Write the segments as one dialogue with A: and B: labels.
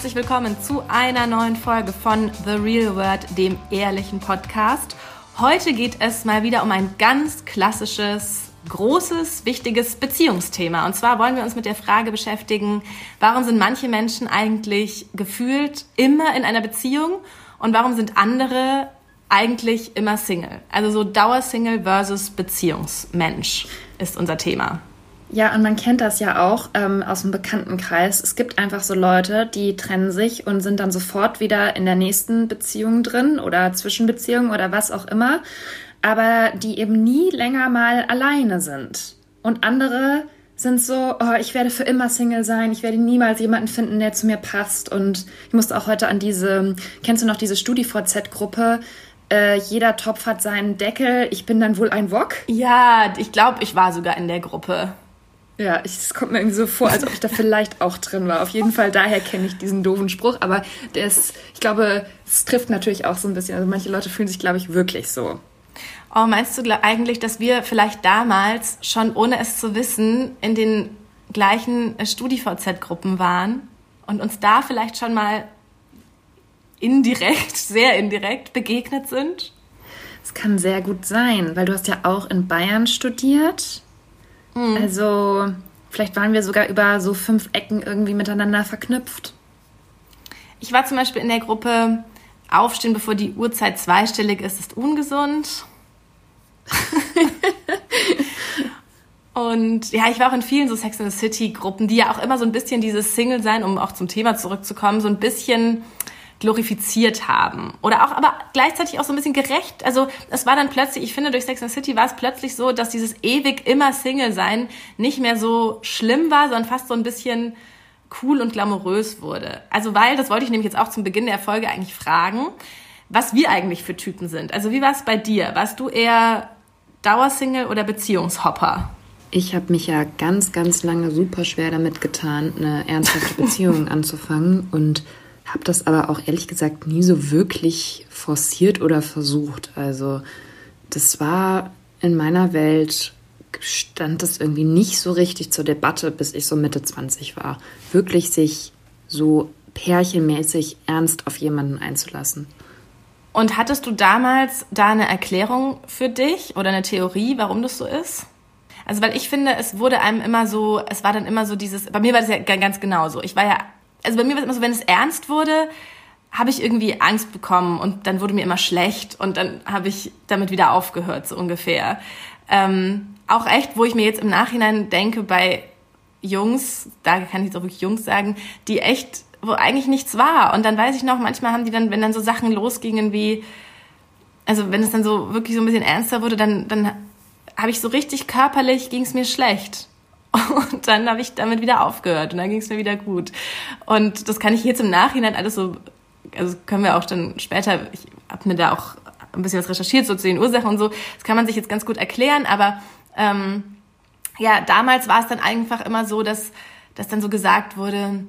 A: Herzlich willkommen zu einer neuen Folge von The Real Word, dem ehrlichen Podcast. Heute geht es mal wieder um ein ganz klassisches, großes, wichtiges Beziehungsthema. Und zwar wollen wir uns mit der Frage beschäftigen, warum sind manche Menschen eigentlich gefühlt immer in einer Beziehung und warum sind andere eigentlich immer Single? Also so Dauersingle versus Beziehungsmensch ist unser Thema.
B: Ja, und man kennt das ja auch ähm, aus dem Bekanntenkreis. Es gibt einfach so Leute, die trennen sich und sind dann sofort wieder in der nächsten Beziehung drin oder Zwischenbeziehung oder was auch immer, aber die eben nie länger mal alleine sind. Und andere sind so, oh, ich werde für immer Single sein, ich werde niemals jemanden finden, der zu mir passt. Und ich musste auch heute an diese, kennst du noch diese StudiVZ-Gruppe? Äh, jeder Topf hat seinen Deckel, ich bin dann wohl ein Wok.
A: Ja, ich glaube, ich war sogar in der Gruppe.
B: Ja, es kommt mir irgendwie so vor, als ob ich da vielleicht auch drin war. Auf jeden Fall, daher kenne ich diesen doofen Spruch. Aber der ist, ich glaube, es trifft natürlich auch so ein bisschen. Also manche Leute fühlen sich, glaube ich, wirklich so.
A: Oh, meinst du eigentlich, dass wir vielleicht damals schon, ohne es zu wissen, in den gleichen StudiVZ-Gruppen waren und uns da vielleicht schon mal indirekt, sehr indirekt begegnet sind?
B: Es kann sehr gut sein, weil du hast ja auch in Bayern studiert. Mhm. Also vielleicht waren wir sogar über so fünf Ecken irgendwie miteinander verknüpft.
A: Ich war zum Beispiel in der Gruppe Aufstehen, bevor die Uhrzeit zweistellig ist, ist ungesund. Und ja, ich war auch in vielen so Sex in the City Gruppen, die ja auch immer so ein bisschen dieses Single sein, um auch zum Thema zurückzukommen, so ein bisschen glorifiziert haben. Oder auch, aber gleichzeitig auch so ein bisschen gerecht. Also es war dann plötzlich, ich finde, durch Sex and City war es plötzlich so, dass dieses ewig immer Single sein nicht mehr so schlimm war, sondern fast so ein bisschen cool und glamourös wurde. Also weil, das wollte ich nämlich jetzt auch zum Beginn der Folge eigentlich fragen, was wir eigentlich für Typen sind. Also wie war es bei dir? Warst du eher Dauersingle oder Beziehungshopper?
B: Ich habe mich ja ganz, ganz lange super schwer damit getan, eine ernsthafte Beziehung anzufangen und habe das aber auch ehrlich gesagt nie so wirklich forciert oder versucht. Also das war in meiner Welt stand das irgendwie nicht so richtig zur Debatte, bis ich so Mitte 20 war. Wirklich sich so pärchenmäßig ernst auf jemanden einzulassen.
A: Und hattest du damals da eine Erklärung für dich oder eine Theorie, warum das so ist? Also, weil ich finde, es wurde einem immer so, es war dann immer so dieses, bei mir war das ja ganz genauso. Ich war ja also bei mir war es immer so, wenn es ernst wurde, habe ich irgendwie Angst bekommen und dann wurde mir immer schlecht und dann habe ich damit wieder aufgehört, so ungefähr. Ähm, auch echt, wo ich mir jetzt im Nachhinein denke, bei Jungs, da kann ich jetzt auch wirklich Jungs sagen, die echt, wo eigentlich nichts war. Und dann weiß ich noch, manchmal haben die dann, wenn dann so Sachen losgingen wie, also wenn es dann so wirklich so ein bisschen ernster wurde, dann, dann habe ich so richtig körperlich, ging es mir schlecht. Und dann habe ich damit wieder aufgehört und dann ging es mir wieder gut. Und das kann ich jetzt im Nachhinein alles so, also können wir auch dann später, ich habe mir da auch ein bisschen was recherchiert, so zu den Ursachen und so, das kann man sich jetzt ganz gut erklären, aber ähm, ja, damals war es dann einfach immer so, dass, dass dann so gesagt wurde,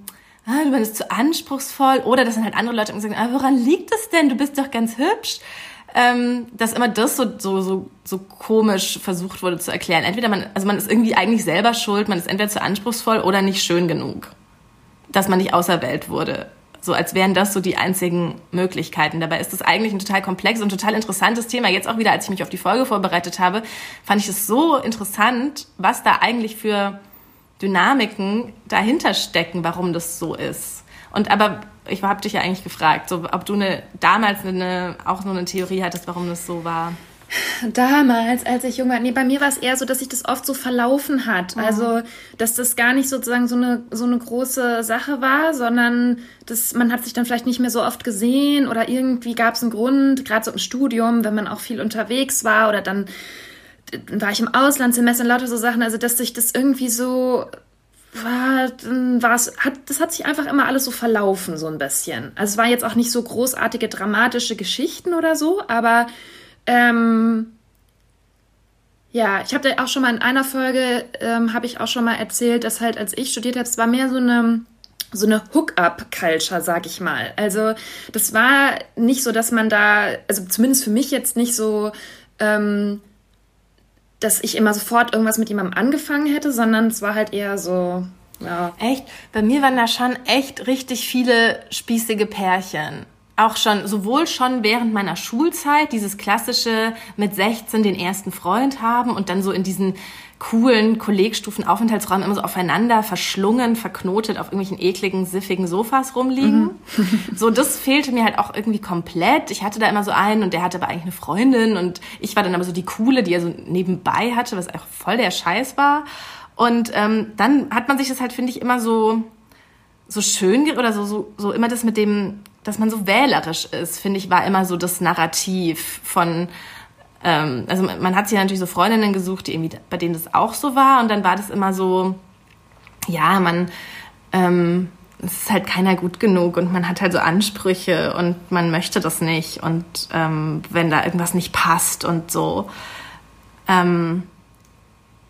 A: ah, du bist zu anspruchsvoll oder dass dann halt andere Leute immer sagen, ah, woran liegt es denn? Du bist doch ganz hübsch ähm, dass immer das so, so, so, so komisch versucht wurde zu erklären. Entweder man, also man ist irgendwie eigentlich selber schuld, man ist entweder zu anspruchsvoll oder nicht schön genug, dass man nicht auserwählt wurde. So als wären das so die einzigen Möglichkeiten. Dabei ist das eigentlich ein total komplexes und total interessantes Thema. Jetzt auch wieder, als ich mich auf die Folge vorbereitet habe, fand ich es so interessant, was da eigentlich für Dynamiken dahinter stecken, warum das so ist. Und aber ich habe dich ja eigentlich gefragt, so, ob du eine, damals eine, auch nur eine Theorie hattest, warum das so war.
B: Damals, als ich jung war, nee, bei mir war es eher so, dass sich das oft so verlaufen hat. Mhm. Also, dass das gar nicht sozusagen so eine, so eine große Sache war, sondern dass man hat sich dann vielleicht nicht mehr so oft gesehen oder irgendwie gab es einen Grund, gerade so im Studium, wenn man auch viel unterwegs war oder dann war ich im Auslandssemester und lauter so Sachen, also dass sich das irgendwie so war, war es, hat, das hat sich einfach immer alles so verlaufen, so ein bisschen. Also es waren jetzt auch nicht so großartige, dramatische Geschichten oder so, aber ähm, ja, ich habe da auch schon mal in einer Folge, ähm, habe ich auch schon mal erzählt, dass halt, als ich studiert habe, es war mehr so eine so eine Hook-up-Culture, sag ich mal. Also das war nicht so, dass man da, also zumindest für mich jetzt nicht so, ähm, dass ich immer sofort irgendwas mit jemandem angefangen hätte, sondern es war halt eher so, Ja.
A: Echt? Bei mir waren da schon echt richtig viele spießige Pärchen. Auch schon, sowohl schon während meiner Schulzeit, dieses klassische mit 16 den ersten Freund haben und dann so in diesen coolen Kollegstufen-Aufenthaltsräumen immer so aufeinander verschlungen, verknotet auf irgendwelchen ekligen, siffigen Sofas rumliegen. Mhm. so, das fehlte mir halt auch irgendwie komplett. Ich hatte da immer so einen und der hatte aber eigentlich eine Freundin und ich war dann aber so die coole, die er so nebenbei hatte, was auch voll der Scheiß war. Und ähm, dann hat man sich das halt, finde ich, immer so so schön oder so, so, so immer das mit dem, dass man so wählerisch ist, finde ich, war immer so das Narrativ von ähm, also man hat sich natürlich so Freundinnen gesucht, die irgendwie, bei denen das auch so war. Und dann war das immer so, ja, man, ähm, es ist halt keiner gut genug und man hat halt so Ansprüche und man möchte das nicht. Und ähm, wenn da irgendwas nicht passt und so. Ähm,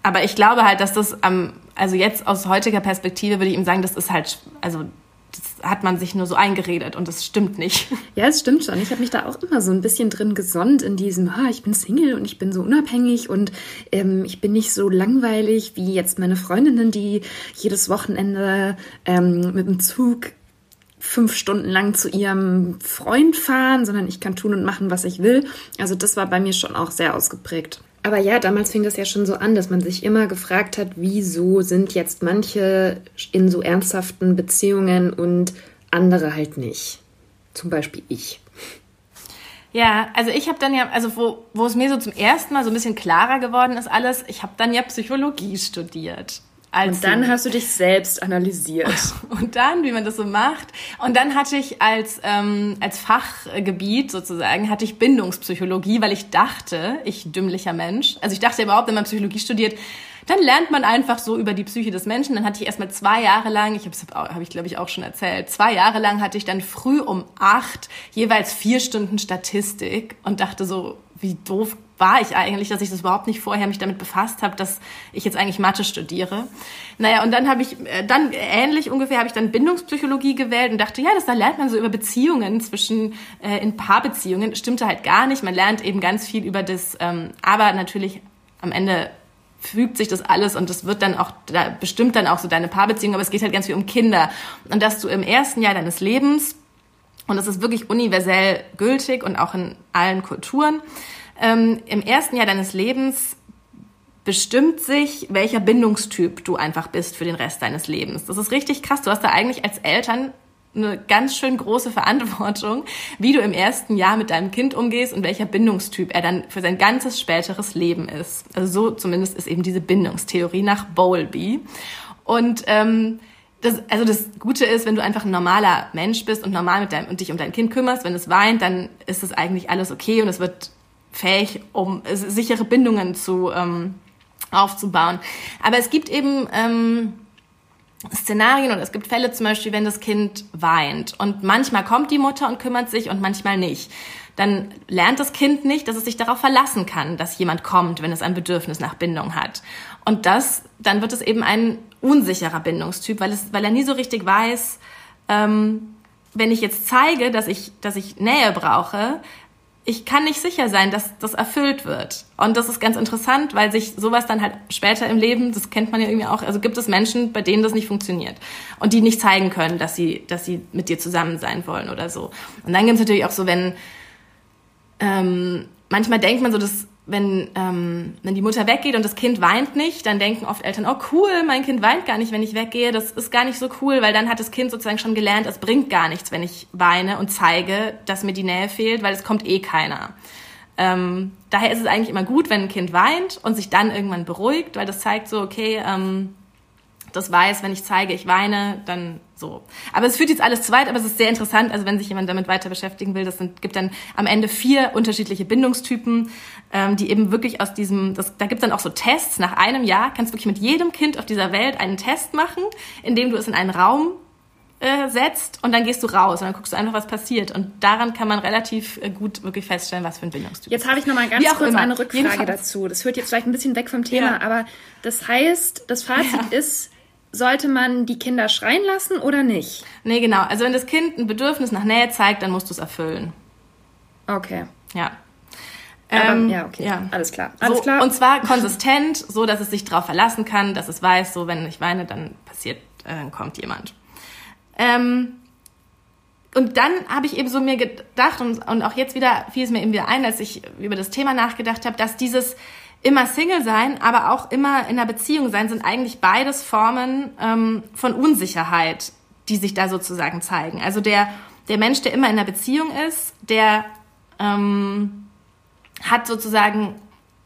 A: aber ich glaube halt, dass das, ähm, also jetzt aus heutiger Perspektive würde ich ihm sagen, das ist halt, also das hat man sich nur so eingeredet und das stimmt nicht.
B: Ja, es stimmt schon. Ich habe mich da auch immer so ein bisschen drin gesonnt in diesem, ah, ich bin Single und ich bin so unabhängig und ähm, ich bin nicht so langweilig wie jetzt meine Freundinnen, die jedes Wochenende ähm, mit dem Zug fünf Stunden lang zu ihrem Freund fahren, sondern ich kann tun und machen, was ich will. Also das war bei mir schon auch sehr ausgeprägt. Aber ja, damals fing das ja schon so an, dass man sich immer gefragt hat, wieso sind jetzt manche in so ernsthaften Beziehungen und andere halt nicht. Zum Beispiel ich.
A: Ja, also ich habe dann ja, also wo, wo es mir so zum ersten Mal so ein bisschen klarer geworden ist alles, ich habe dann ja Psychologie studiert.
B: Als und dann hast du dich selbst analysiert.
A: Und dann, wie man das so macht. Und dann hatte ich als, ähm, als Fachgebiet sozusagen, hatte ich Bindungspsychologie, weil ich dachte, ich dümmlicher Mensch, also ich dachte überhaupt, wenn man Psychologie studiert, dann lernt man einfach so über die Psyche des Menschen. Dann hatte ich erstmal zwei Jahre lang, ich habe hab ich glaube ich auch schon erzählt, zwei Jahre lang hatte ich dann früh um acht jeweils vier Stunden Statistik und dachte so, wie doof war ich eigentlich, dass ich das überhaupt nicht vorher mich damit befasst habe, dass ich jetzt eigentlich Mathe studiere. Naja, und dann habe ich, äh, dann ähnlich ungefähr, habe ich dann Bindungspsychologie gewählt und dachte, ja, das, da lernt man so über Beziehungen zwischen, äh, in Paarbeziehungen. Stimmte halt gar nicht. Man lernt eben ganz viel über das, ähm, aber natürlich am Ende fügt sich das alles und das wird dann auch, da bestimmt dann auch so deine Paarbeziehung, aber es geht halt ganz viel um Kinder. Und dass du im ersten Jahr deines Lebens, und das ist wirklich universell gültig und auch in allen Kulturen, ähm, im ersten Jahr deines Lebens bestimmt sich, welcher Bindungstyp du einfach bist für den Rest deines Lebens. Das ist richtig krass. Du hast da eigentlich als Eltern eine ganz schön große Verantwortung, wie du im ersten Jahr mit deinem Kind umgehst und welcher Bindungstyp er dann für sein ganzes späteres Leben ist. Also so zumindest ist eben diese Bindungstheorie nach Bowlby. Und ähm, das, also das Gute ist, wenn du einfach ein normaler Mensch bist und normal mit deinem und dich um dein Kind kümmerst, wenn es weint, dann ist es eigentlich alles okay und es wird fähig, um sichere Bindungen zu ähm, aufzubauen. Aber es gibt eben ähm, Szenarien oder es gibt Fälle zum Beispiel, wenn das Kind weint und manchmal kommt die Mutter und kümmert sich und manchmal nicht. Dann lernt das Kind nicht, dass es sich darauf verlassen kann, dass jemand kommt, wenn es ein Bedürfnis nach Bindung hat. Und das, dann wird es eben ein unsicherer Bindungstyp, weil es, weil er nie so richtig weiß, ähm, wenn ich jetzt zeige, dass ich, dass ich Nähe brauche, ich kann nicht sicher sein, dass das erfüllt wird. Und das ist ganz interessant, weil sich sowas dann halt später im Leben, das kennt man ja irgendwie auch, also gibt es Menschen, bei denen das nicht funktioniert und die nicht zeigen können, dass sie, dass sie mit dir zusammen sein wollen oder so. Und dann gibt es natürlich auch so, wenn ähm, manchmal denkt man so, dass wenn, ähm, wenn die Mutter weggeht und das Kind weint nicht, dann denken oft Eltern, oh cool, mein Kind weint gar nicht, wenn ich weggehe. Das ist gar nicht so cool, weil dann hat das Kind sozusagen schon gelernt, es bringt gar nichts, wenn ich weine und zeige, dass mir die Nähe fehlt, weil es kommt eh keiner. Ähm, daher ist es eigentlich immer gut, wenn ein Kind weint und sich dann irgendwann beruhigt, weil das zeigt so, okay, ähm, das weiß, wenn ich zeige, ich weine, dann so. Aber es führt jetzt alles zu weit, aber es ist sehr interessant. Also wenn sich jemand damit weiter beschäftigen will, das sind, gibt dann am Ende vier unterschiedliche Bindungstypen, ähm, die eben wirklich aus diesem, das, da gibt es dann auch so Tests. Nach einem Jahr kannst du wirklich mit jedem Kind auf dieser Welt einen Test machen, indem du es in einen Raum äh, setzt und dann gehst du raus und dann guckst du einfach, was passiert. Und daran kann man relativ äh, gut wirklich feststellen, was für ein Bindungstyp
B: Jetzt habe ich nochmal ganz kurz immer. eine Rückfrage Jedenfalls. dazu. Das führt jetzt vielleicht ein bisschen weg vom Thema, ja. aber das heißt, das Fazit ja. ist, sollte man die Kinder schreien lassen oder nicht?
A: Nee, genau. Also wenn das Kind ein Bedürfnis nach Nähe zeigt, dann musst du es erfüllen.
B: Okay.
A: Ja.
B: Aber, ähm, ja, okay. Ja. Alles klar. Alles
A: so,
B: klar.
A: Und zwar konsistent, so dass es sich darauf verlassen kann, dass es weiß, so wenn ich weine, dann passiert äh, kommt jemand. Ähm, und dann habe ich eben so mir gedacht und, und auch jetzt wieder fiel es mir eben wieder ein, als ich über das Thema nachgedacht habe, dass dieses immer Single sein, aber auch immer in einer Beziehung sein, sind eigentlich beides Formen ähm, von Unsicherheit, die sich da sozusagen zeigen. Also der, der Mensch, der immer in einer Beziehung ist, der ähm, hat sozusagen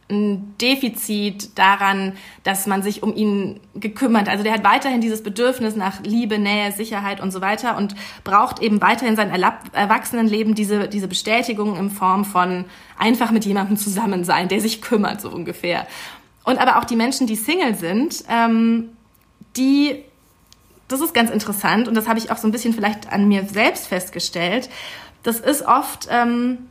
A: ein Defizit daran, dass man sich um ihn gekümmert. Also der hat weiterhin dieses Bedürfnis nach Liebe, Nähe, Sicherheit und so weiter und braucht eben weiterhin sein Erwachsenenleben diese, diese Bestätigung in Form von einfach mit jemandem zusammen sein, der sich kümmert, so ungefähr. Und aber auch die Menschen, die Single sind, ähm, die, das ist ganz interessant und das habe ich auch so ein bisschen vielleicht an mir selbst festgestellt. Das ist oft, ähm,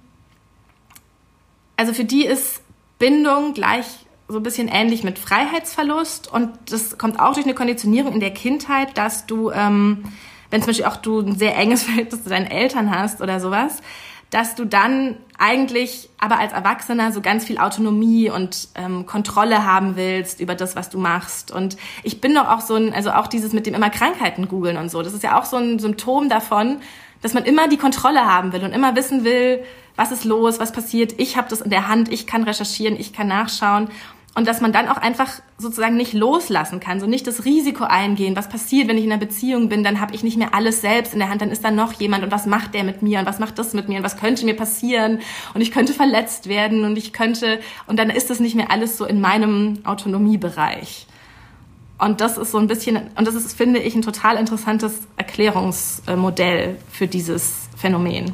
A: also für die ist Bindung gleich so ein bisschen ähnlich mit Freiheitsverlust und das kommt auch durch eine Konditionierung in der Kindheit, dass du, ähm, wenn zum Beispiel auch du ein sehr enges Verhältnis zu deinen Eltern hast oder sowas, dass du dann eigentlich aber als Erwachsener so ganz viel Autonomie und ähm, Kontrolle haben willst über das, was du machst. Und ich bin doch auch so ein, also auch dieses mit dem immer Krankheiten googeln und so, das ist ja auch so ein Symptom davon, dass man immer die Kontrolle haben will und immer wissen will, was ist los, was passiert, ich habe das in der Hand, ich kann recherchieren, ich kann nachschauen und dass man dann auch einfach sozusagen nicht loslassen kann, so nicht das Risiko eingehen, was passiert, wenn ich in einer Beziehung bin, dann habe ich nicht mehr alles selbst in der Hand, dann ist da noch jemand und was macht der mit mir und was macht das mit mir und was könnte mir passieren und ich könnte verletzt werden und ich könnte und dann ist das nicht mehr alles so in meinem Autonomiebereich. Und das ist so ein bisschen, und das ist, finde ich, ein total interessantes Erklärungsmodell für dieses Phänomen.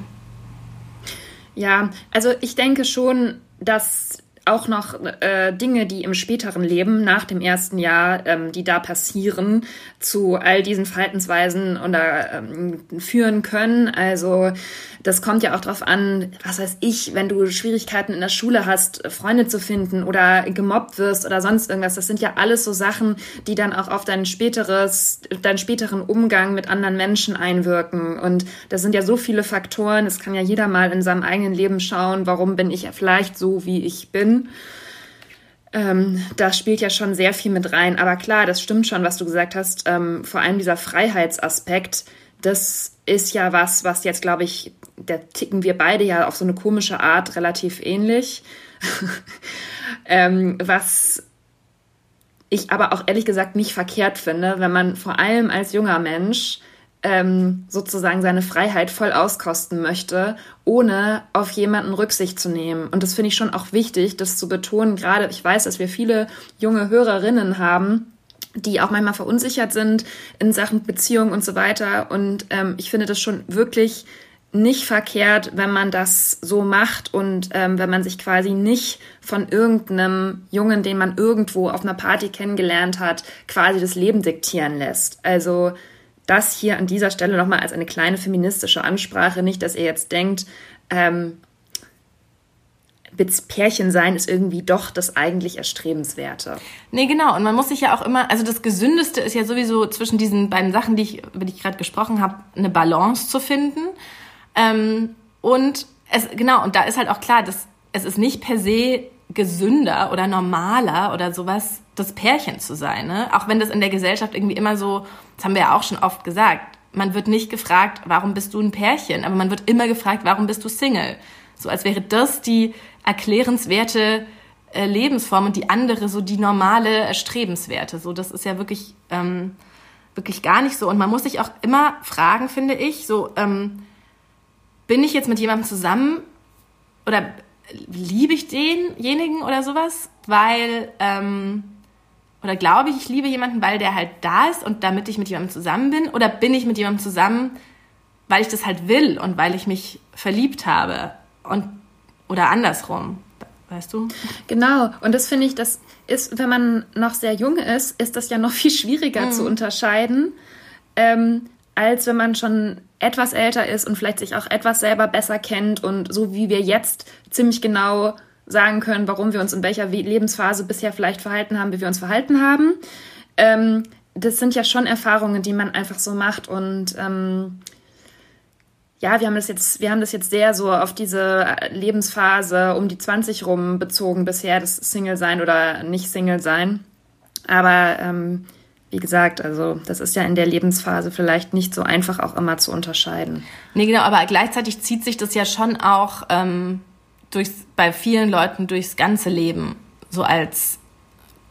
B: Ja, also ich denke schon, dass auch noch äh, Dinge, die im späteren Leben, nach dem ersten Jahr, ähm, die da passieren, zu all diesen Verhaltensweisen oder ähm, führen können. Also das kommt ja auch darauf an, was weiß ich, wenn du Schwierigkeiten in der Schule hast, Freunde zu finden oder gemobbt wirst oder sonst irgendwas. Das sind ja alles so Sachen, die dann auch auf dein späteres, deinen späteren Umgang mit anderen Menschen einwirken. Und das sind ja so viele Faktoren. Es kann ja jeder mal in seinem eigenen Leben schauen, warum bin ich vielleicht so, wie ich bin. Ähm, da spielt ja schon sehr viel mit rein. Aber klar, das stimmt schon, was du gesagt hast. Ähm, vor allem dieser Freiheitsaspekt, das ist ja was, was jetzt, glaube ich, da ticken wir beide ja auf so eine komische Art relativ ähnlich. ähm, was ich aber auch ehrlich gesagt nicht verkehrt finde, wenn man vor allem als junger Mensch ähm, sozusagen seine Freiheit voll auskosten möchte, ohne auf jemanden Rücksicht zu nehmen. Und das finde ich schon auch wichtig, das zu betonen. Gerade ich weiß, dass wir viele junge Hörerinnen haben, die auch manchmal verunsichert sind in Sachen Beziehung und so weiter. Und ähm, ich finde das schon wirklich nicht verkehrt, wenn man das so macht und ähm, wenn man sich quasi nicht von irgendeinem Jungen, den man irgendwo auf einer Party kennengelernt hat, quasi das Leben diktieren lässt. Also das hier an dieser Stelle nochmal als eine kleine feministische Ansprache, nicht, dass ihr jetzt denkt, ähm, Pärchen sein ist irgendwie doch das eigentlich Erstrebenswerte.
A: Nee, genau. Und man muss sich ja auch immer, also das Gesündeste ist ja sowieso zwischen diesen beiden Sachen, die ich, über die ich gerade gesprochen habe, eine Balance zu finden. Ähm, und es, genau, und da ist halt auch klar, dass es ist nicht per se gesünder oder normaler oder sowas, das Pärchen zu sein. Ne? Auch wenn das in der Gesellschaft irgendwie immer so, das haben wir ja auch schon oft gesagt, man wird nicht gefragt, warum bist du ein Pärchen, aber man wird immer gefragt, warum bist du Single? So als wäre das die erklärenswerte äh, Lebensform und die andere so die normale Erstrebenswerte. So, das ist ja wirklich, ähm, wirklich gar nicht so. Und man muss sich auch immer fragen, finde ich, so, ähm, bin ich jetzt mit jemandem zusammen oder liebe ich denjenigen oder sowas, weil, ähm, oder glaube ich, ich liebe jemanden, weil der halt da ist und damit ich mit jemandem zusammen bin? Oder bin ich mit jemandem zusammen, weil ich das halt will und weil ich mich verliebt habe? Und, oder andersrum, weißt du?
B: Genau. Und das finde ich, das ist, wenn man noch sehr jung ist, ist das ja noch viel schwieriger mhm. zu unterscheiden, ähm, als wenn man schon etwas älter ist und vielleicht sich auch etwas selber besser kennt und so wie wir jetzt ziemlich genau sagen können, warum wir uns in welcher Lebensphase bisher vielleicht verhalten haben, wie wir uns verhalten haben. Ähm, das sind ja schon Erfahrungen, die man einfach so macht und ähm, ja, wir haben das jetzt, wir haben das jetzt sehr so auf diese Lebensphase um die 20 rum bezogen bisher, das Single sein oder nicht Single sein. Aber ähm, wie gesagt, also das ist ja in der Lebensphase vielleicht nicht so einfach auch immer zu unterscheiden.
A: Nee, genau, aber gleichzeitig zieht sich das ja schon auch ähm, durchs, bei vielen Leuten durchs ganze Leben, so als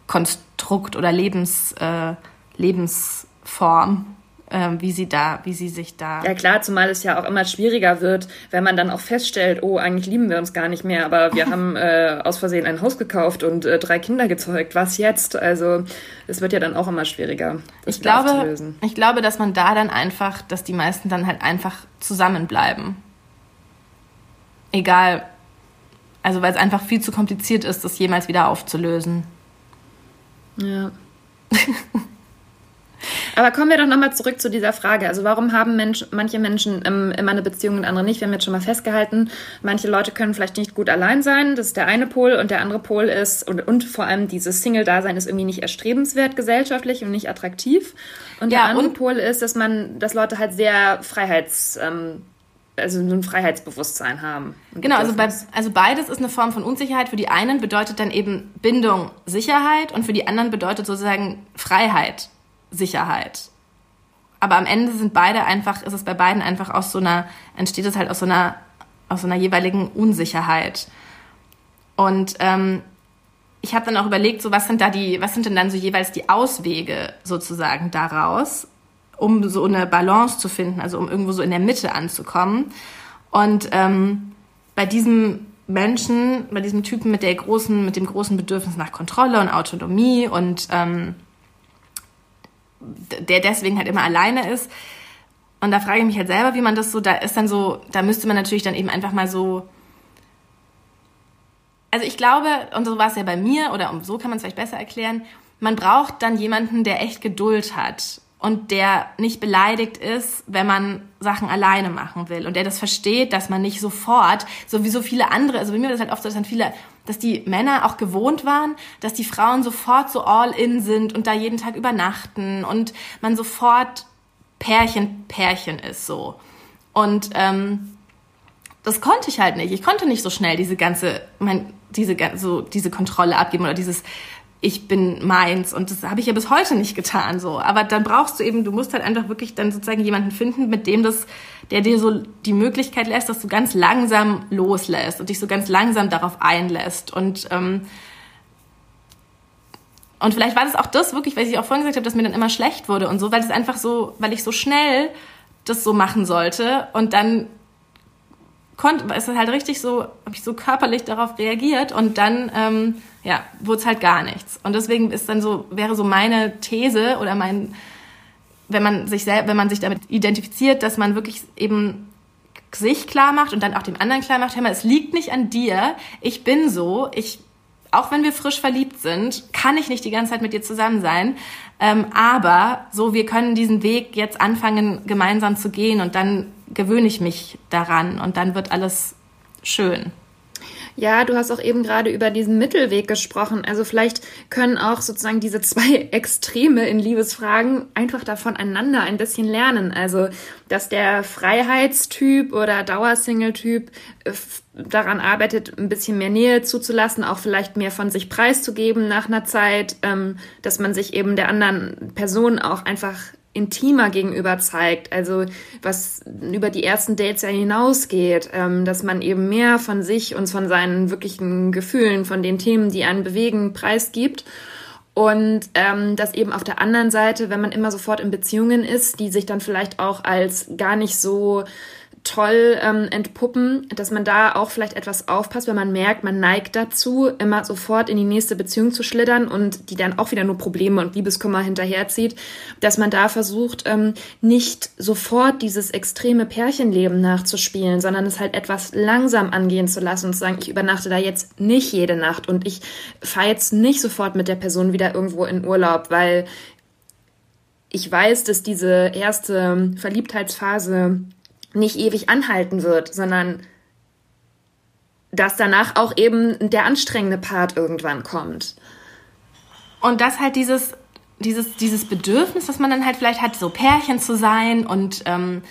A: Konstrukt oder Lebens, äh, Lebensform äh, wie sie da, wie sie sich da.
B: Ja klar, zumal es ja auch immer schwieriger wird, wenn man dann auch feststellt, oh, eigentlich lieben wir uns gar nicht mehr, aber wir haben äh, aus Versehen ein Haus gekauft und äh, drei Kinder gezeugt. Was jetzt? Also es wird ja dann auch immer schwieriger, das
A: ich glaube, Ich glaube, dass man da dann einfach, dass die meisten dann halt einfach zusammenbleiben. Egal. Also weil es einfach viel zu kompliziert ist, das jemals wieder aufzulösen. Ja.
B: Aber kommen wir doch nochmal zurück zu dieser Frage. Also warum haben Mensch, manche Menschen ähm, immer eine Beziehung und andere nicht? Wir haben jetzt schon mal festgehalten, manche Leute können vielleicht nicht gut allein sein. Das ist der eine Pol. Und der andere Pol ist, und, und vor allem dieses Single-Dasein ist irgendwie nicht erstrebenswert gesellschaftlich und nicht attraktiv. Und ja, der andere Pol ist, dass man, dass Leute halt sehr Freiheits... Ähm, also ein Freiheitsbewusstsein haben.
A: Genau, also, bei, also beides ist eine Form von Unsicherheit. Für die einen bedeutet dann eben Bindung Sicherheit und für die anderen bedeutet sozusagen Freiheit Sicherheit. Aber am Ende sind beide einfach, ist es bei beiden einfach aus so einer, entsteht es halt aus so einer, aus so einer jeweiligen Unsicherheit. Und ähm, ich habe dann auch überlegt, so was sind da die, was sind denn dann so jeweils die Auswege sozusagen daraus, um so eine Balance zu finden, also um irgendwo so in der Mitte anzukommen. Und ähm, bei diesem Menschen, bei diesem Typen mit der großen, mit dem großen Bedürfnis nach Kontrolle und Autonomie und ähm, der deswegen halt immer alleine ist. Und da frage ich mich halt selber, wie man das so, da ist dann so, da müsste man natürlich dann eben einfach mal so. Also ich glaube, und so war es ja bei mir, oder so kann man es vielleicht besser erklären, man braucht dann jemanden, der echt Geduld hat und der nicht beleidigt ist, wenn man Sachen alleine machen will und der das versteht, dass man nicht sofort, so wie so viele andere, also bei mir war das halt oft so, dass dann viele, dass die Männer auch gewohnt waren, dass die Frauen sofort so all in sind und da jeden Tag übernachten und man sofort Pärchen, Pärchen ist so. Und ähm, das konnte ich halt nicht. Ich konnte nicht so schnell diese ganze, mein, diese, so, diese Kontrolle abgeben oder dieses ich bin meins. Und das habe ich ja bis heute nicht getan so. Aber dann brauchst du eben, du musst halt einfach wirklich dann sozusagen jemanden finden, mit dem das, der dir so die Möglichkeit lässt, dass du ganz langsam loslässt und dich so ganz langsam darauf einlässt. Und ähm, und vielleicht war das auch das wirklich, weil ich auch vorhin gesagt habe, dass mir dann immer schlecht wurde und so, weil es einfach so, weil ich so schnell das so machen sollte. Und dann konnte, es halt richtig so, habe ich so körperlich darauf reagiert und dann ähm, ja, wurde es halt gar nichts. Und deswegen ist dann so, wäre so meine These oder mein, wenn man sich selbst, wenn man sich damit identifiziert, dass man wirklich eben sich klar macht und dann auch dem anderen klar macht, hör mal, es liegt nicht an dir, ich bin so, ich, auch wenn wir frisch verliebt sind, kann ich nicht die ganze Zeit mit dir zusammen sein, ähm, aber so, wir können diesen Weg jetzt anfangen, gemeinsam zu gehen und dann gewöhne ich mich daran und dann wird alles schön.
B: Ja, du hast auch eben gerade über diesen Mittelweg gesprochen. Also vielleicht können auch sozusagen diese zwei Extreme in Liebesfragen einfach davon einander ein bisschen lernen. Also, dass der Freiheitstyp oder Dauersingle-Typ äh, daran arbeitet, ein bisschen mehr Nähe zuzulassen, auch vielleicht mehr von sich preiszugeben nach einer Zeit, ähm, dass man sich eben der anderen Person auch einfach intimer gegenüber zeigt, also was über die ersten Dates ja hinausgeht, ähm, dass man eben mehr von sich und von seinen wirklichen Gefühlen, von den Themen, die einen bewegen, preisgibt. Und ähm, dass eben auf der anderen Seite, wenn man immer sofort in Beziehungen ist, die sich dann vielleicht auch als gar nicht so toll ähm, entpuppen, dass man da auch vielleicht etwas aufpasst, wenn man merkt, man neigt dazu, immer sofort in die nächste Beziehung zu schlittern und die dann auch wieder nur Probleme und Liebeskummer hinterherzieht, dass man da versucht, ähm, nicht sofort dieses extreme Pärchenleben nachzuspielen, sondern es halt etwas langsam angehen zu lassen und zu sagen, ich übernachte da jetzt nicht jede Nacht und ich fahre jetzt nicht sofort mit der Person wieder irgendwo in Urlaub, weil ich weiß, dass diese erste Verliebtheitsphase nicht ewig anhalten wird, sondern dass danach auch eben der anstrengende Part irgendwann kommt.
A: Und dass halt dieses, dieses, dieses Bedürfnis, was man dann halt vielleicht hat, so Pärchen zu sein und ähm,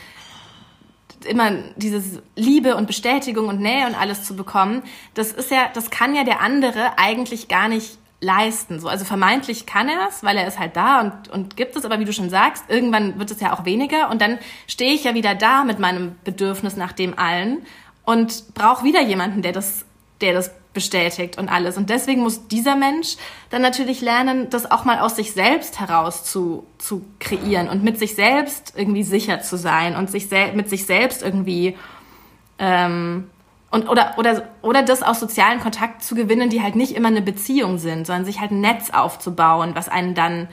A: immer dieses Liebe und Bestätigung und Nähe und alles zu bekommen, das ist ja, das kann ja der andere eigentlich gar nicht leisten. So, also vermeintlich kann er es, weil er ist halt da und, und gibt es, aber wie du schon sagst, irgendwann wird es ja auch weniger und dann stehe ich ja wieder da mit meinem Bedürfnis nach dem allen und brauche wieder jemanden, der das, der das bestätigt und alles. Und deswegen muss dieser Mensch dann natürlich lernen, das auch mal aus sich selbst heraus zu, zu kreieren und mit sich selbst irgendwie sicher zu sein und sich mit sich selbst irgendwie ähm, und oder oder oder das aus sozialen Kontakt zu gewinnen, die halt nicht immer eine Beziehung sind, sondern sich halt ein Netz aufzubauen, was einen dann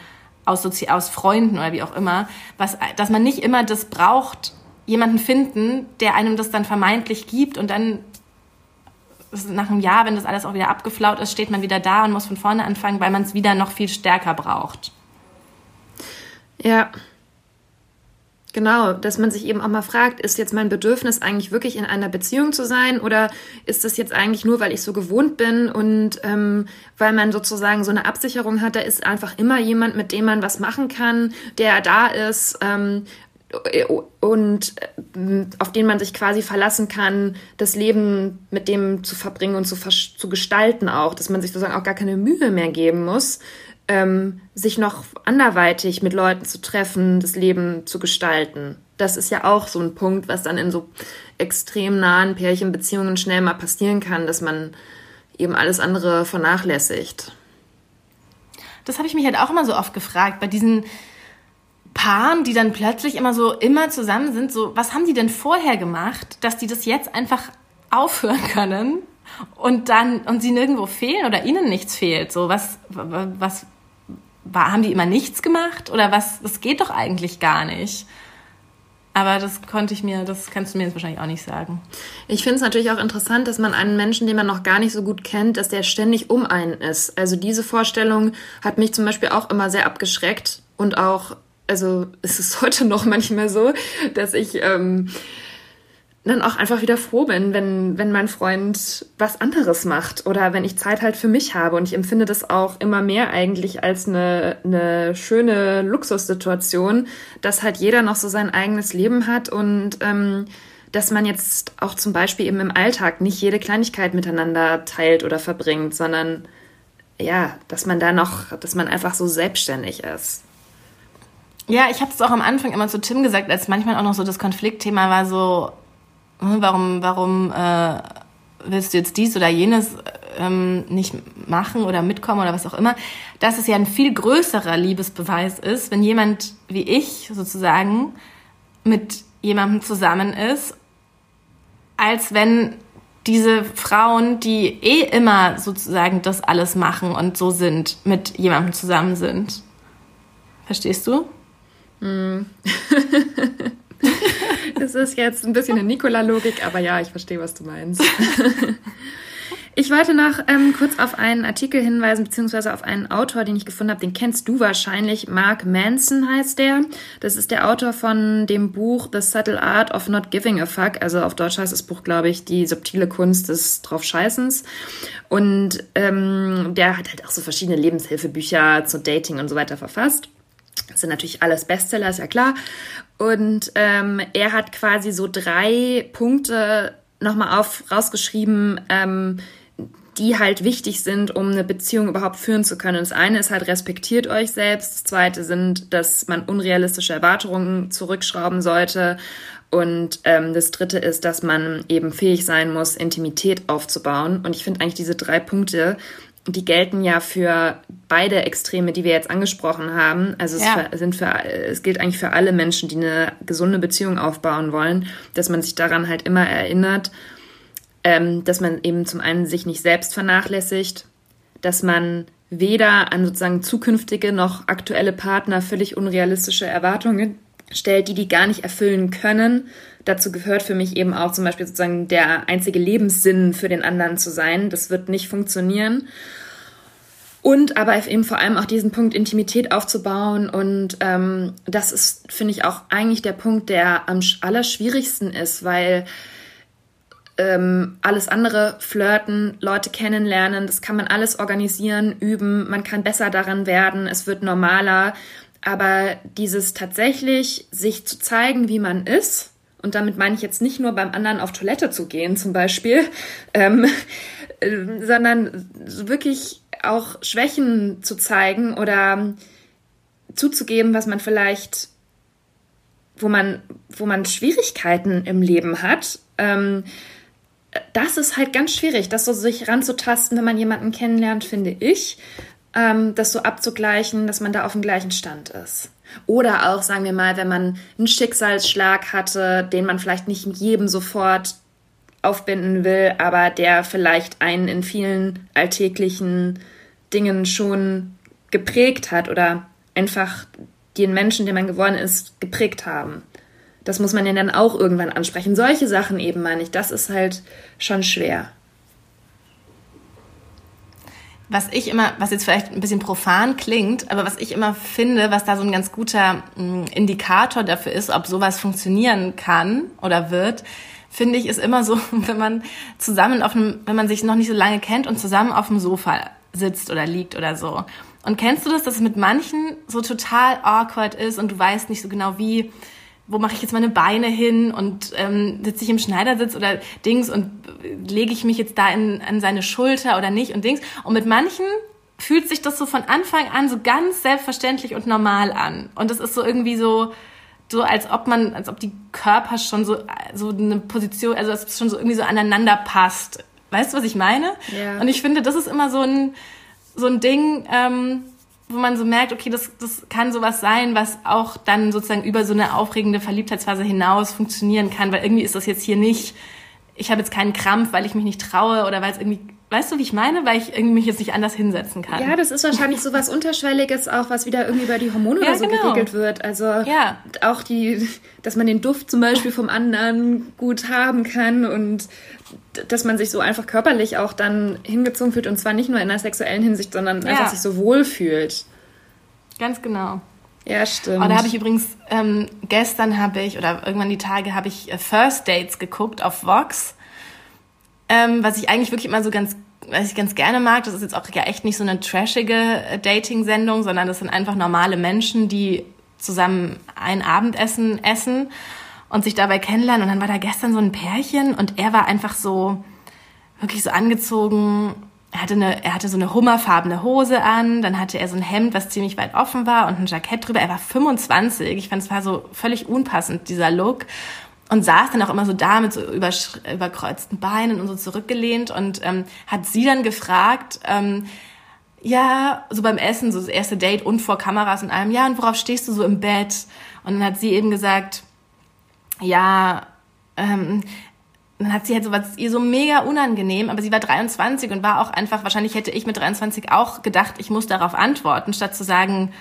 A: aus Sozi aus Freunden oder wie auch immer, was dass man nicht immer das braucht, jemanden finden, der einem das dann vermeintlich gibt und dann nach einem Jahr, wenn das alles auch wieder abgeflaut ist, steht man wieder da und muss von vorne anfangen, weil man es wieder noch viel stärker braucht.
B: Ja, Genau, dass man sich eben auch mal fragt, ist jetzt mein Bedürfnis eigentlich wirklich in einer Beziehung zu sein oder ist das jetzt eigentlich nur, weil ich so gewohnt bin und ähm, weil man sozusagen so eine Absicherung hat, da ist einfach immer jemand, mit dem man was machen kann, der da ist ähm, und äh, auf den man sich quasi verlassen kann, das Leben mit dem zu verbringen und zu, zu gestalten auch, dass man sich sozusagen auch gar keine Mühe mehr geben muss, ähm, sich noch anderweitig mit Leuten zu treffen, das Leben zu gestalten. Das ist ja auch so ein Punkt, was dann in so extrem nahen Pärchenbeziehungen schnell mal passieren kann, dass man eben alles andere vernachlässigt.
A: Das habe ich mich halt auch immer so oft gefragt, bei diesen Paaren, die dann plötzlich immer so immer zusammen sind, so was haben die denn vorher gemacht, dass die das jetzt einfach aufhören können und dann und sie nirgendwo fehlen oder ihnen nichts fehlt, so was was war, haben die immer nichts gemacht oder was? Das geht doch eigentlich gar nicht. Aber das konnte ich mir, das kannst du mir jetzt wahrscheinlich auch nicht sagen.
B: Ich finde es natürlich auch interessant, dass man einen Menschen, den man noch gar nicht so gut kennt, dass der ständig um einen ist. Also diese Vorstellung hat mich zum Beispiel auch immer sehr abgeschreckt und auch, also es ist heute noch manchmal so, dass ich ähm, dann auch einfach wieder froh bin, wenn, wenn mein Freund was anderes macht oder wenn ich Zeit halt für mich habe. Und ich empfinde das auch immer mehr eigentlich als eine, eine schöne Luxussituation, dass halt jeder noch so sein eigenes Leben hat und ähm, dass man jetzt auch zum Beispiel eben im Alltag nicht jede Kleinigkeit miteinander teilt oder verbringt, sondern ja, dass man da noch, dass man einfach so selbstständig ist.
A: Ja, ich habe es auch am Anfang immer zu Tim gesagt, als manchmal auch noch so das Konfliktthema war so, warum, warum äh, willst du jetzt dies oder jenes ähm, nicht machen oder mitkommen oder was auch immer, dass es ja ein viel größerer Liebesbeweis ist, wenn jemand wie ich sozusagen mit jemandem zusammen ist, als wenn diese Frauen, die eh immer sozusagen das alles machen und so sind, mit jemandem zusammen sind. Verstehst du? Mm.
B: Das ist jetzt ein bisschen eine Nikola-Logik, aber ja, ich verstehe, was du meinst. Ich wollte noch ähm, kurz auf einen Artikel hinweisen, beziehungsweise auf einen Autor, den ich gefunden habe. Den kennst du wahrscheinlich. Mark Manson heißt der. Das ist der Autor von dem Buch The Subtle Art of Not Giving a Fuck. Also auf Deutsch heißt das Buch, glaube ich, die subtile Kunst des Draufscheißens. Und ähm, der hat halt auch so verschiedene Lebenshilfebücher zu Dating und so weiter verfasst. Das sind natürlich alles Bestseller, ist ja klar. Und ähm, er hat quasi so drei Punkte nochmal auf rausgeschrieben, ähm, die halt wichtig sind, um eine Beziehung überhaupt führen zu können. Das eine ist halt, respektiert euch selbst. Das zweite sind, dass man unrealistische Erwartungen zurückschrauben sollte. Und ähm, das dritte ist, dass man eben fähig sein muss, Intimität aufzubauen. Und ich finde eigentlich diese drei Punkte die gelten ja für beide Extreme, die wir jetzt angesprochen haben. Also es, ja. sind für, es gilt eigentlich für alle Menschen, die eine gesunde Beziehung aufbauen wollen, dass man sich daran halt immer erinnert, ähm, dass man eben zum einen sich nicht selbst vernachlässigt, dass man weder an sozusagen zukünftige noch aktuelle Partner völlig unrealistische Erwartungen stellt, die die gar nicht erfüllen können. Dazu gehört für mich eben auch zum Beispiel sozusagen der einzige Lebenssinn für den anderen zu sein. Das wird nicht funktionieren. Und aber eben vor allem auch diesen Punkt Intimität aufzubauen. Und ähm, das ist, finde ich, auch eigentlich der Punkt, der am allerschwierigsten ist, weil ähm, alles andere, flirten, Leute kennenlernen, das kann man alles organisieren, üben, man kann besser daran werden, es wird normaler. Aber dieses tatsächlich sich zu zeigen, wie man ist, und damit meine ich jetzt nicht nur beim anderen auf Toilette zu gehen zum Beispiel, ähm, äh, sondern wirklich auch Schwächen zu zeigen oder zuzugeben, was man vielleicht, wo man, wo man Schwierigkeiten im Leben hat. Ähm, das ist halt ganz schwierig, das so sich ranzutasten, wenn man jemanden kennenlernt, finde ich, ähm, das so abzugleichen, dass man da auf dem gleichen Stand ist. Oder auch, sagen wir mal, wenn man einen Schicksalsschlag hatte, den man vielleicht nicht jedem sofort aufbinden will, aber der vielleicht einen in vielen alltäglichen Dingen schon geprägt hat oder einfach den Menschen, der man geworden ist, geprägt haben. Das muss man ja dann auch irgendwann ansprechen. Solche Sachen eben meine ich, das ist halt schon schwer.
A: Was ich immer, was jetzt vielleicht ein bisschen profan klingt, aber was ich immer finde, was da so ein ganz guter mm, Indikator dafür ist, ob sowas funktionieren kann oder wird, finde ich, ist immer so, wenn man zusammen auf einem, wenn man sich noch nicht so lange kennt und zusammen auf dem Sofa sitzt oder liegt oder so. Und kennst du das, dass es mit manchen so total awkward ist und du weißt nicht so genau wie, wo mache ich jetzt meine Beine hin und ähm, sitze ich im Schneidersitz oder Dings und lege ich mich jetzt da in, an seine Schulter oder nicht und Dings. Und mit manchen fühlt sich das so von Anfang an so ganz selbstverständlich und normal an. Und das ist so irgendwie so, so als ob man, als ob die Körper schon so, so eine Position, also als ob es schon so irgendwie so aneinander passt. Weißt du, was ich meine? Ja. Und ich finde, das ist immer so ein, so ein Ding, ähm, wo man so merkt, okay, das, das kann sowas sein, was auch dann sozusagen über so eine aufregende Verliebtheitsphase hinaus funktionieren kann, weil irgendwie ist das jetzt hier nicht, ich habe jetzt keinen Krampf, weil ich mich nicht traue oder weil es irgendwie, weißt du, wie ich meine, weil ich irgendwie mich jetzt nicht anders hinsetzen kann.
B: Ja, das ist wahrscheinlich so was Unterschwelliges auch, was wieder irgendwie über die Hormone ja, oder so genau. geregelt wird. Also ja. auch die, dass man den Duft zum Beispiel vom anderen gut haben kann und dass man sich so einfach körperlich auch dann hingezogen fühlt und zwar nicht nur in der sexuellen Hinsicht, sondern ja. einfach sich so wohl fühlt.
A: Ganz genau.
B: Ja, stimmt.
A: Oh, da habe ich übrigens, ähm, gestern habe ich, oder irgendwann die Tage, habe ich äh, First Dates geguckt auf Vox, ähm, was ich eigentlich wirklich immer so ganz, was ich ganz gerne mag. Das ist jetzt auch ja echt nicht so eine trashige äh, Dating-Sendung, sondern das sind einfach normale Menschen, die zusammen ein Abendessen essen und sich dabei kennenlernen. Und dann war da gestern so ein Pärchen und er war einfach so, wirklich so angezogen. Er hatte, eine, er hatte so eine hummerfarbene Hose an, dann hatte er so ein Hemd, was ziemlich weit offen war und ein Jackett drüber. Er war 25. Ich fand, es war so völlig unpassend, dieser Look. Und saß dann auch immer so da mit so überkreuzten Beinen und so zurückgelehnt und ähm, hat sie dann gefragt, ähm, ja, so beim Essen, so das erste Date und vor Kameras und allem, ja, und worauf stehst du so im Bett? Und dann hat sie eben gesagt, ja, ähm, dann hat sie halt so was ihr so mega unangenehm, aber sie war 23 und war auch einfach, wahrscheinlich hätte ich mit 23 auch gedacht, ich muss darauf antworten, statt zu sagen,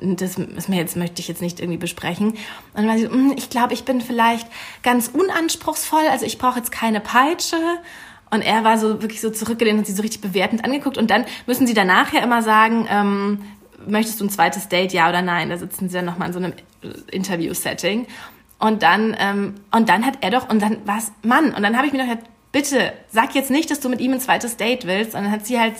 A: das ist mir jetzt, möchte ich jetzt nicht irgendwie besprechen. Und dann war sie hm, ich glaube, ich bin vielleicht ganz unanspruchsvoll, also ich brauche jetzt keine Peitsche. Und er war so wirklich so zurückgelehnt und sie so richtig bewertend angeguckt. Und dann müssen sie danach ja immer sagen, ähm, möchtest du ein zweites Date, ja oder nein? Da sitzen sie dann nochmal in so einem Interview-Setting. Und dann, ähm, und dann hat er doch, und dann war es Mann. Und dann habe ich mir doch gedacht, bitte, sag jetzt nicht, dass du mit ihm ein zweites Date willst. Und dann hat sie halt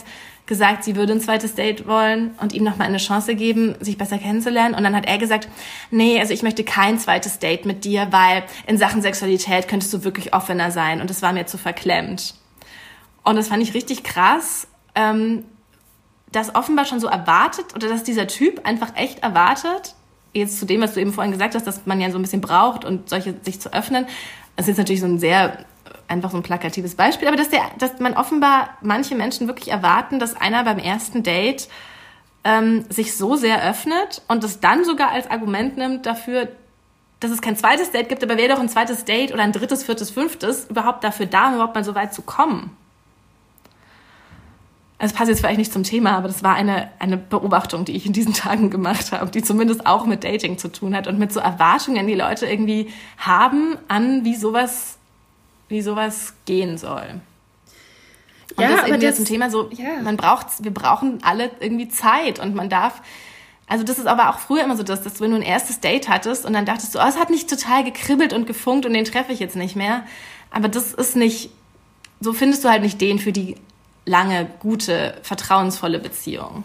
A: gesagt, sie würde ein zweites Date wollen und ihm nochmal eine Chance geben, sich besser kennenzulernen. Und dann hat er gesagt, nee, also ich möchte kein zweites Date mit dir, weil in Sachen Sexualität könntest du wirklich offener sein. Und das war mir zu verklemmt. Und das fand ich richtig krass, ähm, dass offenbar schon so erwartet oder dass dieser Typ einfach echt erwartet, jetzt zu dem, was du eben vorhin gesagt hast, dass man ja so ein bisschen braucht und solche sich zu öffnen. Das ist natürlich so ein sehr einfach so ein plakatives Beispiel, aber dass der, dass man offenbar manche Menschen wirklich erwarten, dass einer beim ersten Date ähm, sich so sehr öffnet und das dann sogar als Argument nimmt dafür, dass es kein zweites Date gibt, aber wäre doch ein zweites Date oder ein drittes, viertes, fünftes überhaupt dafür da, um überhaupt mal so weit zu kommen. Es passt jetzt vielleicht nicht zum Thema, aber das war eine, eine Beobachtung, die ich in diesen Tagen gemacht habe, die zumindest auch mit Dating zu tun hat und mit so Erwartungen, die Leute irgendwie haben an, wie sowas, wie sowas gehen soll. Und ja, das ist das, zum Thema so, ja. man braucht, wir brauchen alle irgendwie Zeit und man darf, also das ist aber auch früher immer so, dass, dass wenn du ein erstes Date hattest und dann dachtest du, oh, es hat nicht total gekribbelt und gefunkt und den treffe ich jetzt nicht mehr. Aber das ist nicht, so findest du halt nicht den für die lange, gute, vertrauensvolle Beziehung.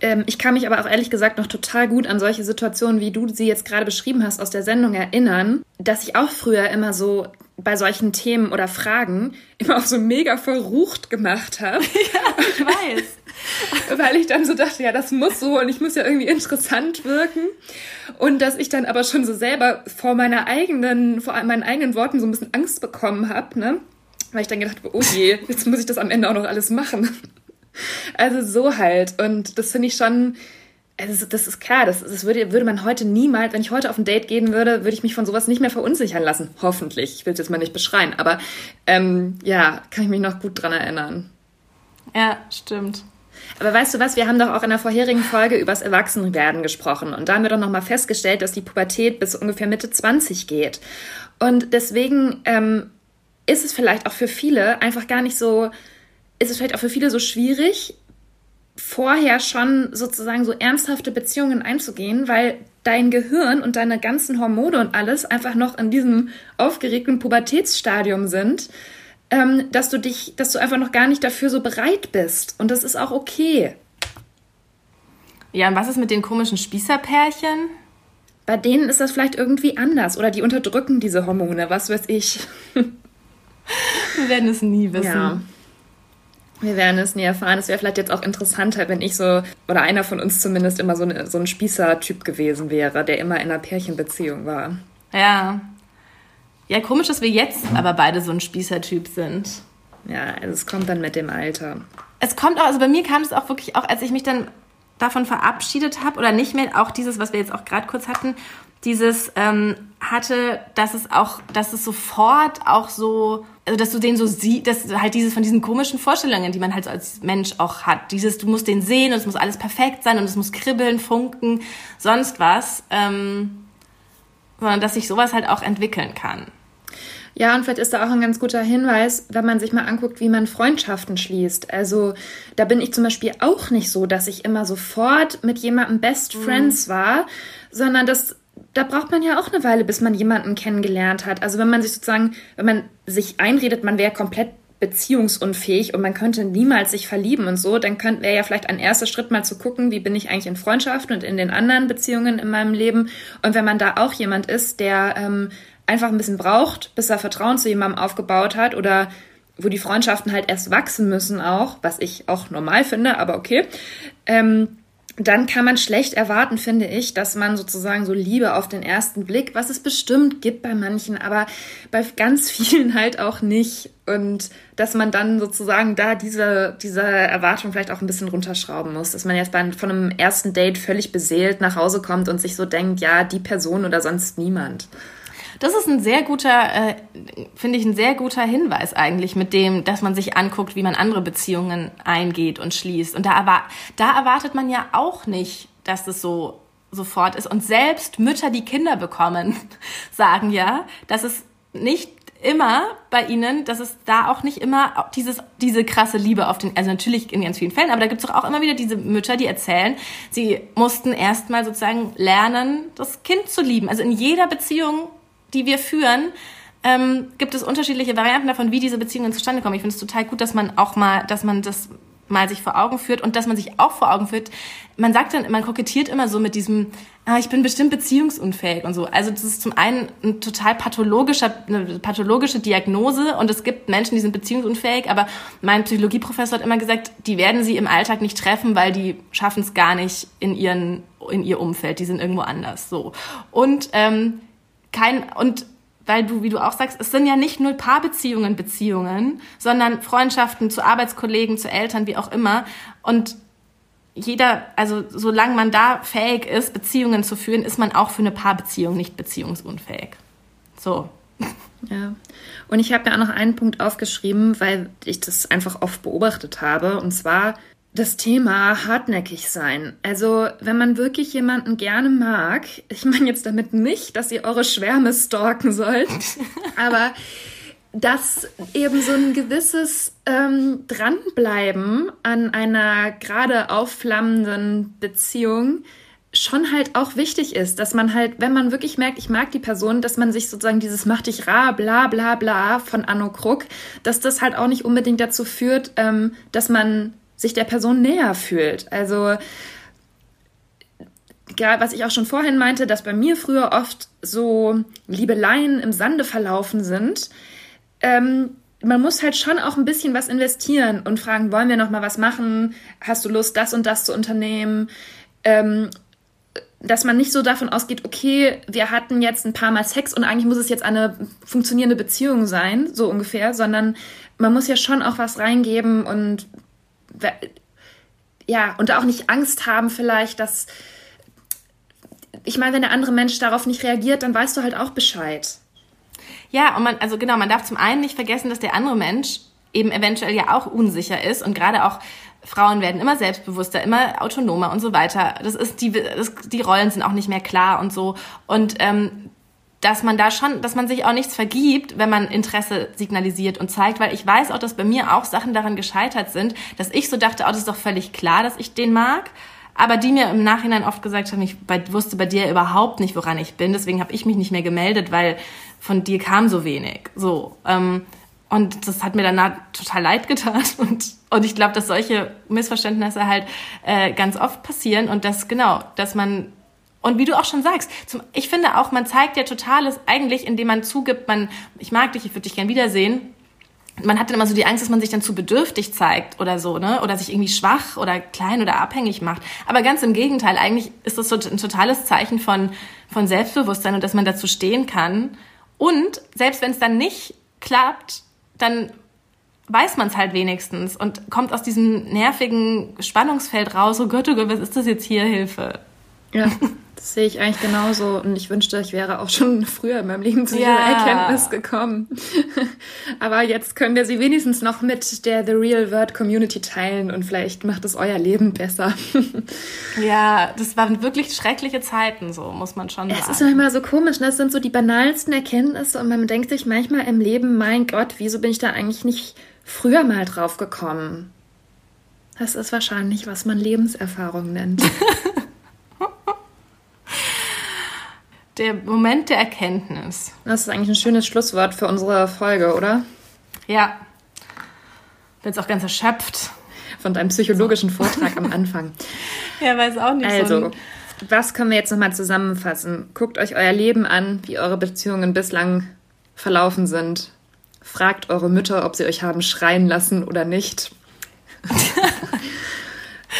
B: Ähm, ich kann mich aber auch ehrlich gesagt noch total gut an solche Situationen, wie du sie jetzt gerade beschrieben hast, aus der Sendung erinnern, dass ich auch früher immer so bei solchen Themen oder Fragen immer auch so mega verrucht gemacht habe. Ja, ich weiß. Weil ich dann so dachte, ja, das muss so und ich muss ja irgendwie interessant wirken. Und dass ich dann aber schon so selber vor meiner eigenen, vor meinen eigenen Worten so ein bisschen Angst bekommen habe, ne? Weil ich dann gedacht habe, oh je, jetzt muss ich das am Ende auch noch alles machen. Also so halt. Und das finde ich schon, also das ist klar, das, das würde, würde man heute niemals, wenn ich heute auf ein Date gehen würde, würde ich mich von sowas nicht mehr verunsichern lassen. Hoffentlich. Ich will es jetzt mal nicht beschreien, aber ähm, ja, kann ich mich noch gut dran erinnern.
A: Ja, stimmt.
B: Aber weißt du was, wir haben doch auch in der vorherigen Folge übers Erwachsenwerden gesprochen und da haben wir doch nochmal festgestellt, dass die Pubertät bis ungefähr Mitte 20 geht. Und deswegen ähm, ist es vielleicht auch für viele einfach gar nicht so, ist es vielleicht auch für viele so schwierig, vorher schon sozusagen so ernsthafte Beziehungen einzugehen, weil dein Gehirn und deine ganzen Hormone und alles einfach noch in diesem aufgeregten Pubertätsstadium sind, ähm, dass du dich, dass du einfach noch gar nicht dafür so bereit bist. Und das ist auch okay.
A: Ja, und was ist mit den komischen Spießerpärchen?
B: Bei denen ist das vielleicht irgendwie anders oder die unterdrücken diese Hormone, was weiß ich.
A: Wir werden es nie wissen. Ja.
B: Wir werden es nie erfahren. Es wäre vielleicht jetzt auch interessanter, wenn ich so, oder einer von uns zumindest immer so, eine, so ein Spießer-Typ gewesen wäre, der immer in einer Pärchenbeziehung war.
A: Ja. Ja, komisch, dass wir jetzt aber beide so ein Spießer-Typ sind.
B: Ja, also es kommt dann mit dem Alter.
A: Es kommt auch, also bei mir kam es auch wirklich auch, als ich mich dann davon verabschiedet habe, oder nicht mehr, auch dieses, was wir jetzt auch gerade kurz hatten, dieses ähm, hatte, dass es auch, dass es sofort auch so also dass du den so siehst, dass halt dieses von diesen komischen Vorstellungen, die man halt so als Mensch auch hat, dieses, du musst den sehen und es muss alles perfekt sein und es muss kribbeln, funken, sonst was, ähm, sondern dass sich sowas halt auch entwickeln kann.
B: Ja, und vielleicht ist da auch ein ganz guter Hinweis, wenn man sich mal anguckt, wie man Freundschaften schließt. Also da bin ich zum Beispiel auch nicht so, dass ich immer sofort mit jemandem Best mhm. Friends mhm. war, sondern das da braucht man ja auch eine Weile, bis man jemanden kennengelernt hat. Also wenn man sich sozusagen, wenn man sich einredet, man wäre komplett beziehungsunfähig und man könnte niemals sich verlieben und so, dann wäre ja vielleicht ein erster Schritt mal zu gucken, wie bin ich eigentlich in Freundschaften und in den anderen Beziehungen in meinem Leben. Und wenn man da auch jemand ist, der ähm, einfach ein bisschen braucht, bis er Vertrauen zu jemandem aufgebaut hat oder wo die Freundschaften halt erst wachsen müssen auch, was ich auch normal finde, aber okay, ähm, dann kann man schlecht erwarten, finde ich, dass man sozusagen so Liebe auf den ersten Blick, was es bestimmt gibt bei manchen, aber bei ganz vielen halt auch nicht. Und dass man dann sozusagen da diese, diese Erwartung vielleicht auch ein bisschen runterschrauben muss. Dass man jetzt bei, von einem ersten Date völlig beseelt nach Hause kommt und sich so denkt, ja, die Person oder sonst niemand.
A: Das ist ein sehr guter, äh, finde ich, ein sehr guter Hinweis eigentlich mit dem, dass man sich anguckt, wie man andere Beziehungen eingeht und schließt. Und da, erwar da erwartet man ja auch nicht, dass das so sofort ist. Und selbst Mütter, die Kinder bekommen, sagen ja, dass es nicht immer bei ihnen, dass es da auch nicht immer dieses, diese krasse Liebe auf den, also natürlich in ganz vielen Fällen, aber da gibt es auch immer wieder diese Mütter, die erzählen, sie mussten erstmal sozusagen lernen, das Kind zu lieben. Also in jeder Beziehung die wir führen, ähm, gibt es unterschiedliche Varianten davon, wie diese Beziehungen zustande kommen. Ich finde es total gut, dass man auch mal, dass man das mal sich vor Augen führt und dass man sich auch vor Augen führt. Man sagt dann, man kokettiert immer so mit diesem, ah, ich bin bestimmt beziehungsunfähig und so. Also das ist zum einen ein total pathologischer, eine pathologische Diagnose und es gibt Menschen, die sind beziehungsunfähig, aber mein Psychologieprofessor hat immer gesagt, die werden sie im Alltag nicht treffen, weil die schaffen es gar nicht in ihren, in ihr Umfeld, die sind irgendwo anders, so. Und, ähm, kein, und weil du, wie du auch sagst, es sind ja nicht nur Paarbeziehungen Beziehungen, sondern Freundschaften zu Arbeitskollegen, zu Eltern, wie auch immer. Und jeder, also solange man da fähig ist, Beziehungen zu führen, ist man auch für eine Paarbeziehung nicht beziehungsunfähig. So.
B: Ja. Und ich habe mir auch noch einen Punkt aufgeschrieben, weil ich das einfach oft beobachtet habe. Und zwar das Thema hartnäckig sein. Also, wenn man wirklich jemanden gerne mag, ich meine jetzt damit nicht, dass ihr eure Schwärme stalken sollt, aber dass eben so ein gewisses ähm, Dranbleiben an einer gerade aufflammenden Beziehung schon halt auch wichtig ist, dass man halt, wenn man wirklich merkt, ich mag die Person, dass man sich sozusagen dieses mach dich rar, bla bla bla von Anno Krug, dass das halt auch nicht unbedingt dazu führt, ähm, dass man sich der Person näher fühlt. Also was ich auch schon vorhin meinte, dass bei mir früher oft so Liebeleien im Sande verlaufen sind. Ähm, man muss halt schon auch ein bisschen was investieren und fragen, wollen wir noch mal was machen? Hast du Lust, das und das zu unternehmen? Ähm, dass man nicht so davon ausgeht, okay, wir hatten jetzt ein paar Mal Sex und eigentlich muss es jetzt eine funktionierende Beziehung sein, so ungefähr, sondern man muss ja schon auch was reingeben und ja, und auch nicht Angst haben vielleicht, dass ich meine, wenn der andere Mensch darauf nicht reagiert, dann weißt du halt auch Bescheid.
A: Ja, und man, also genau, man darf zum einen nicht vergessen, dass der andere Mensch eben eventuell ja auch unsicher ist und gerade auch Frauen werden immer selbstbewusster, immer autonomer und so weiter. Das ist die, das, die Rollen sind auch nicht mehr klar und so. Und ähm, dass man da schon, dass man sich auch nichts vergibt, wenn man Interesse signalisiert und zeigt, weil ich weiß auch, dass bei mir auch Sachen daran gescheitert sind, dass ich so dachte, oh, das ist doch völlig klar, dass ich den mag. Aber die mir im Nachhinein oft gesagt haben, ich wusste bei dir überhaupt nicht, woran ich bin. Deswegen habe ich mich nicht mehr gemeldet, weil von dir kam so wenig. So. Ähm, und das hat mir danach total leid getan. Und, und ich glaube, dass solche Missverständnisse halt äh, ganz oft passieren und dass, genau, dass man, und wie du auch schon sagst, zum, ich finde auch, man zeigt ja totales eigentlich, indem man zugibt, man, ich mag dich, ich würde dich gern wiedersehen. Man hat dann immer so die Angst, dass man sich dann zu bedürftig zeigt oder so, ne? Oder sich irgendwie schwach oder klein oder abhängig macht. Aber ganz im Gegenteil, eigentlich ist das so ein totales Zeichen von, von Selbstbewusstsein und dass man dazu stehen kann. Und selbst wenn es dann nicht klappt, dann weiß man es halt wenigstens und kommt aus diesem nervigen Spannungsfeld raus, oh Gott, oh Gott, was ist das jetzt hier, Hilfe.
B: Ja, das sehe ich eigentlich genauso und ich wünschte, ich wäre auch schon früher in meinem Leben zu dieser ja. Erkenntnis gekommen. Aber jetzt können wir sie wenigstens noch mit der The Real Word Community teilen und vielleicht macht es euer Leben besser.
A: ja, das waren wirklich schreckliche Zeiten, so muss man schon sagen.
B: Es ist manchmal so komisch, ne? das sind so die banalsten Erkenntnisse und man denkt sich manchmal im Leben, mein Gott, wieso bin ich da eigentlich nicht früher mal drauf gekommen? Das ist wahrscheinlich, was man Lebenserfahrung nennt.
A: Der Moment der Erkenntnis.
B: Das ist eigentlich ein schönes Schlusswort für unsere Folge, oder?
A: Ja. Bin jetzt auch ganz erschöpft.
B: Von deinem psychologischen Vortrag am Anfang.
A: Ja, weiß auch nicht
B: also, so. was können wir jetzt nochmal zusammenfassen? Guckt euch euer Leben an, wie eure Beziehungen bislang verlaufen sind. Fragt eure Mütter, ob sie euch haben schreien lassen oder nicht.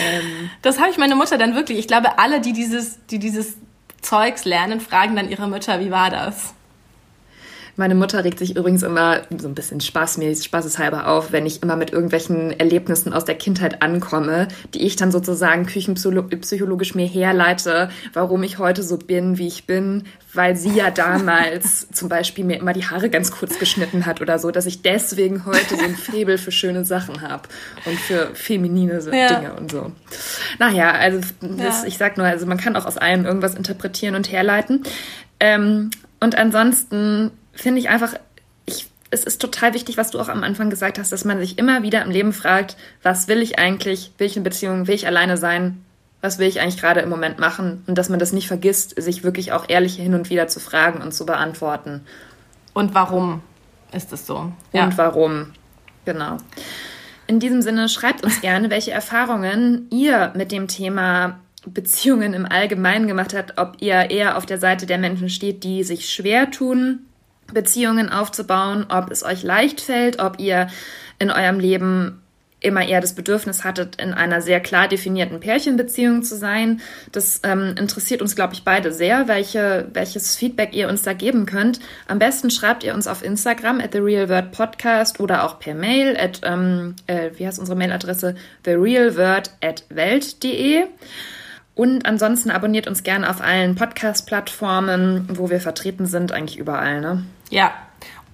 A: ähm. Das habe ich meine Mutter dann wirklich. Ich glaube, alle, die dieses, die dieses Zeugs lernen, fragen dann ihre Mütter, wie war das?
B: Meine Mutter regt sich übrigens immer so ein bisschen spaßmäßig, spaßeshalber auf, wenn ich immer mit irgendwelchen Erlebnissen aus der Kindheit ankomme, die ich dann sozusagen küchenpsychologisch mir herleite, warum ich heute so bin, wie ich bin, weil sie ja damals zum Beispiel mir immer die Haare ganz kurz geschnitten hat oder so, dass ich deswegen heute so ein Febel für schöne Sachen habe und für feminine ja. Dinge und so. Naja, also das, ja. ich sag nur, also man kann auch aus allem irgendwas interpretieren und herleiten. Ähm, und ansonsten finde ich einfach, ich, es ist total wichtig, was du auch am Anfang gesagt hast, dass man sich immer wieder im Leben fragt, was will ich eigentlich? Will ich eine Beziehung? Will ich alleine sein? Was will ich eigentlich gerade im Moment machen? Und dass man das nicht vergisst, sich wirklich auch ehrlich hin und wieder zu fragen und zu beantworten.
A: Und warum ist es so?
B: Ja. Und warum? Genau. In diesem Sinne, schreibt uns gerne, welche Erfahrungen ihr mit dem Thema Beziehungen im Allgemeinen gemacht habt, ob ihr eher auf der Seite der Menschen steht, die sich schwer tun, Beziehungen aufzubauen, ob es euch leicht fällt, ob ihr in eurem Leben immer eher das Bedürfnis hattet, in einer sehr klar definierten Pärchenbeziehung zu sein. Das ähm, interessiert uns, glaube ich, beide sehr, welche, welches Feedback ihr uns da geben könnt. Am besten schreibt ihr uns auf Instagram at The Real Word Podcast oder auch per Mail at, ähm, äh, wie heißt unsere Mailadresse? TheRealWord at Welt.de. Und ansonsten abonniert uns gerne auf allen Podcast-Plattformen, wo wir vertreten sind, eigentlich überall, ne?
A: Ja.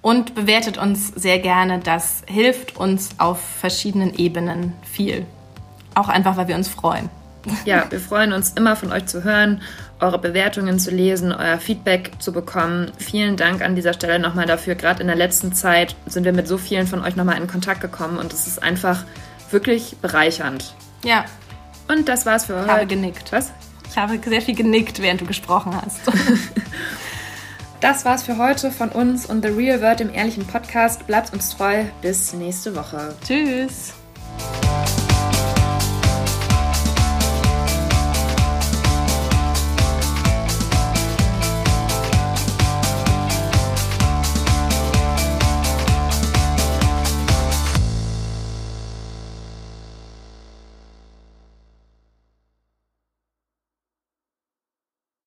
A: Und bewertet uns sehr gerne. Das hilft uns auf verschiedenen Ebenen viel. Auch einfach, weil wir uns freuen.
B: Ja, wir freuen uns immer von euch zu hören, eure Bewertungen zu lesen, euer Feedback zu bekommen. Vielen Dank an dieser Stelle nochmal dafür. Gerade in der letzten Zeit sind wir mit so vielen von euch nochmal in Kontakt gekommen und es ist einfach wirklich bereichernd.
A: Ja,
B: und das war's für heute.
A: Ich habe genickt.
B: Was?
A: Ich habe sehr viel genickt, während du gesprochen hast.
B: Das war's für heute von uns und The Real World im ehrlichen Podcast. Bleibt uns treu. Bis nächste Woche.
A: Tschüss.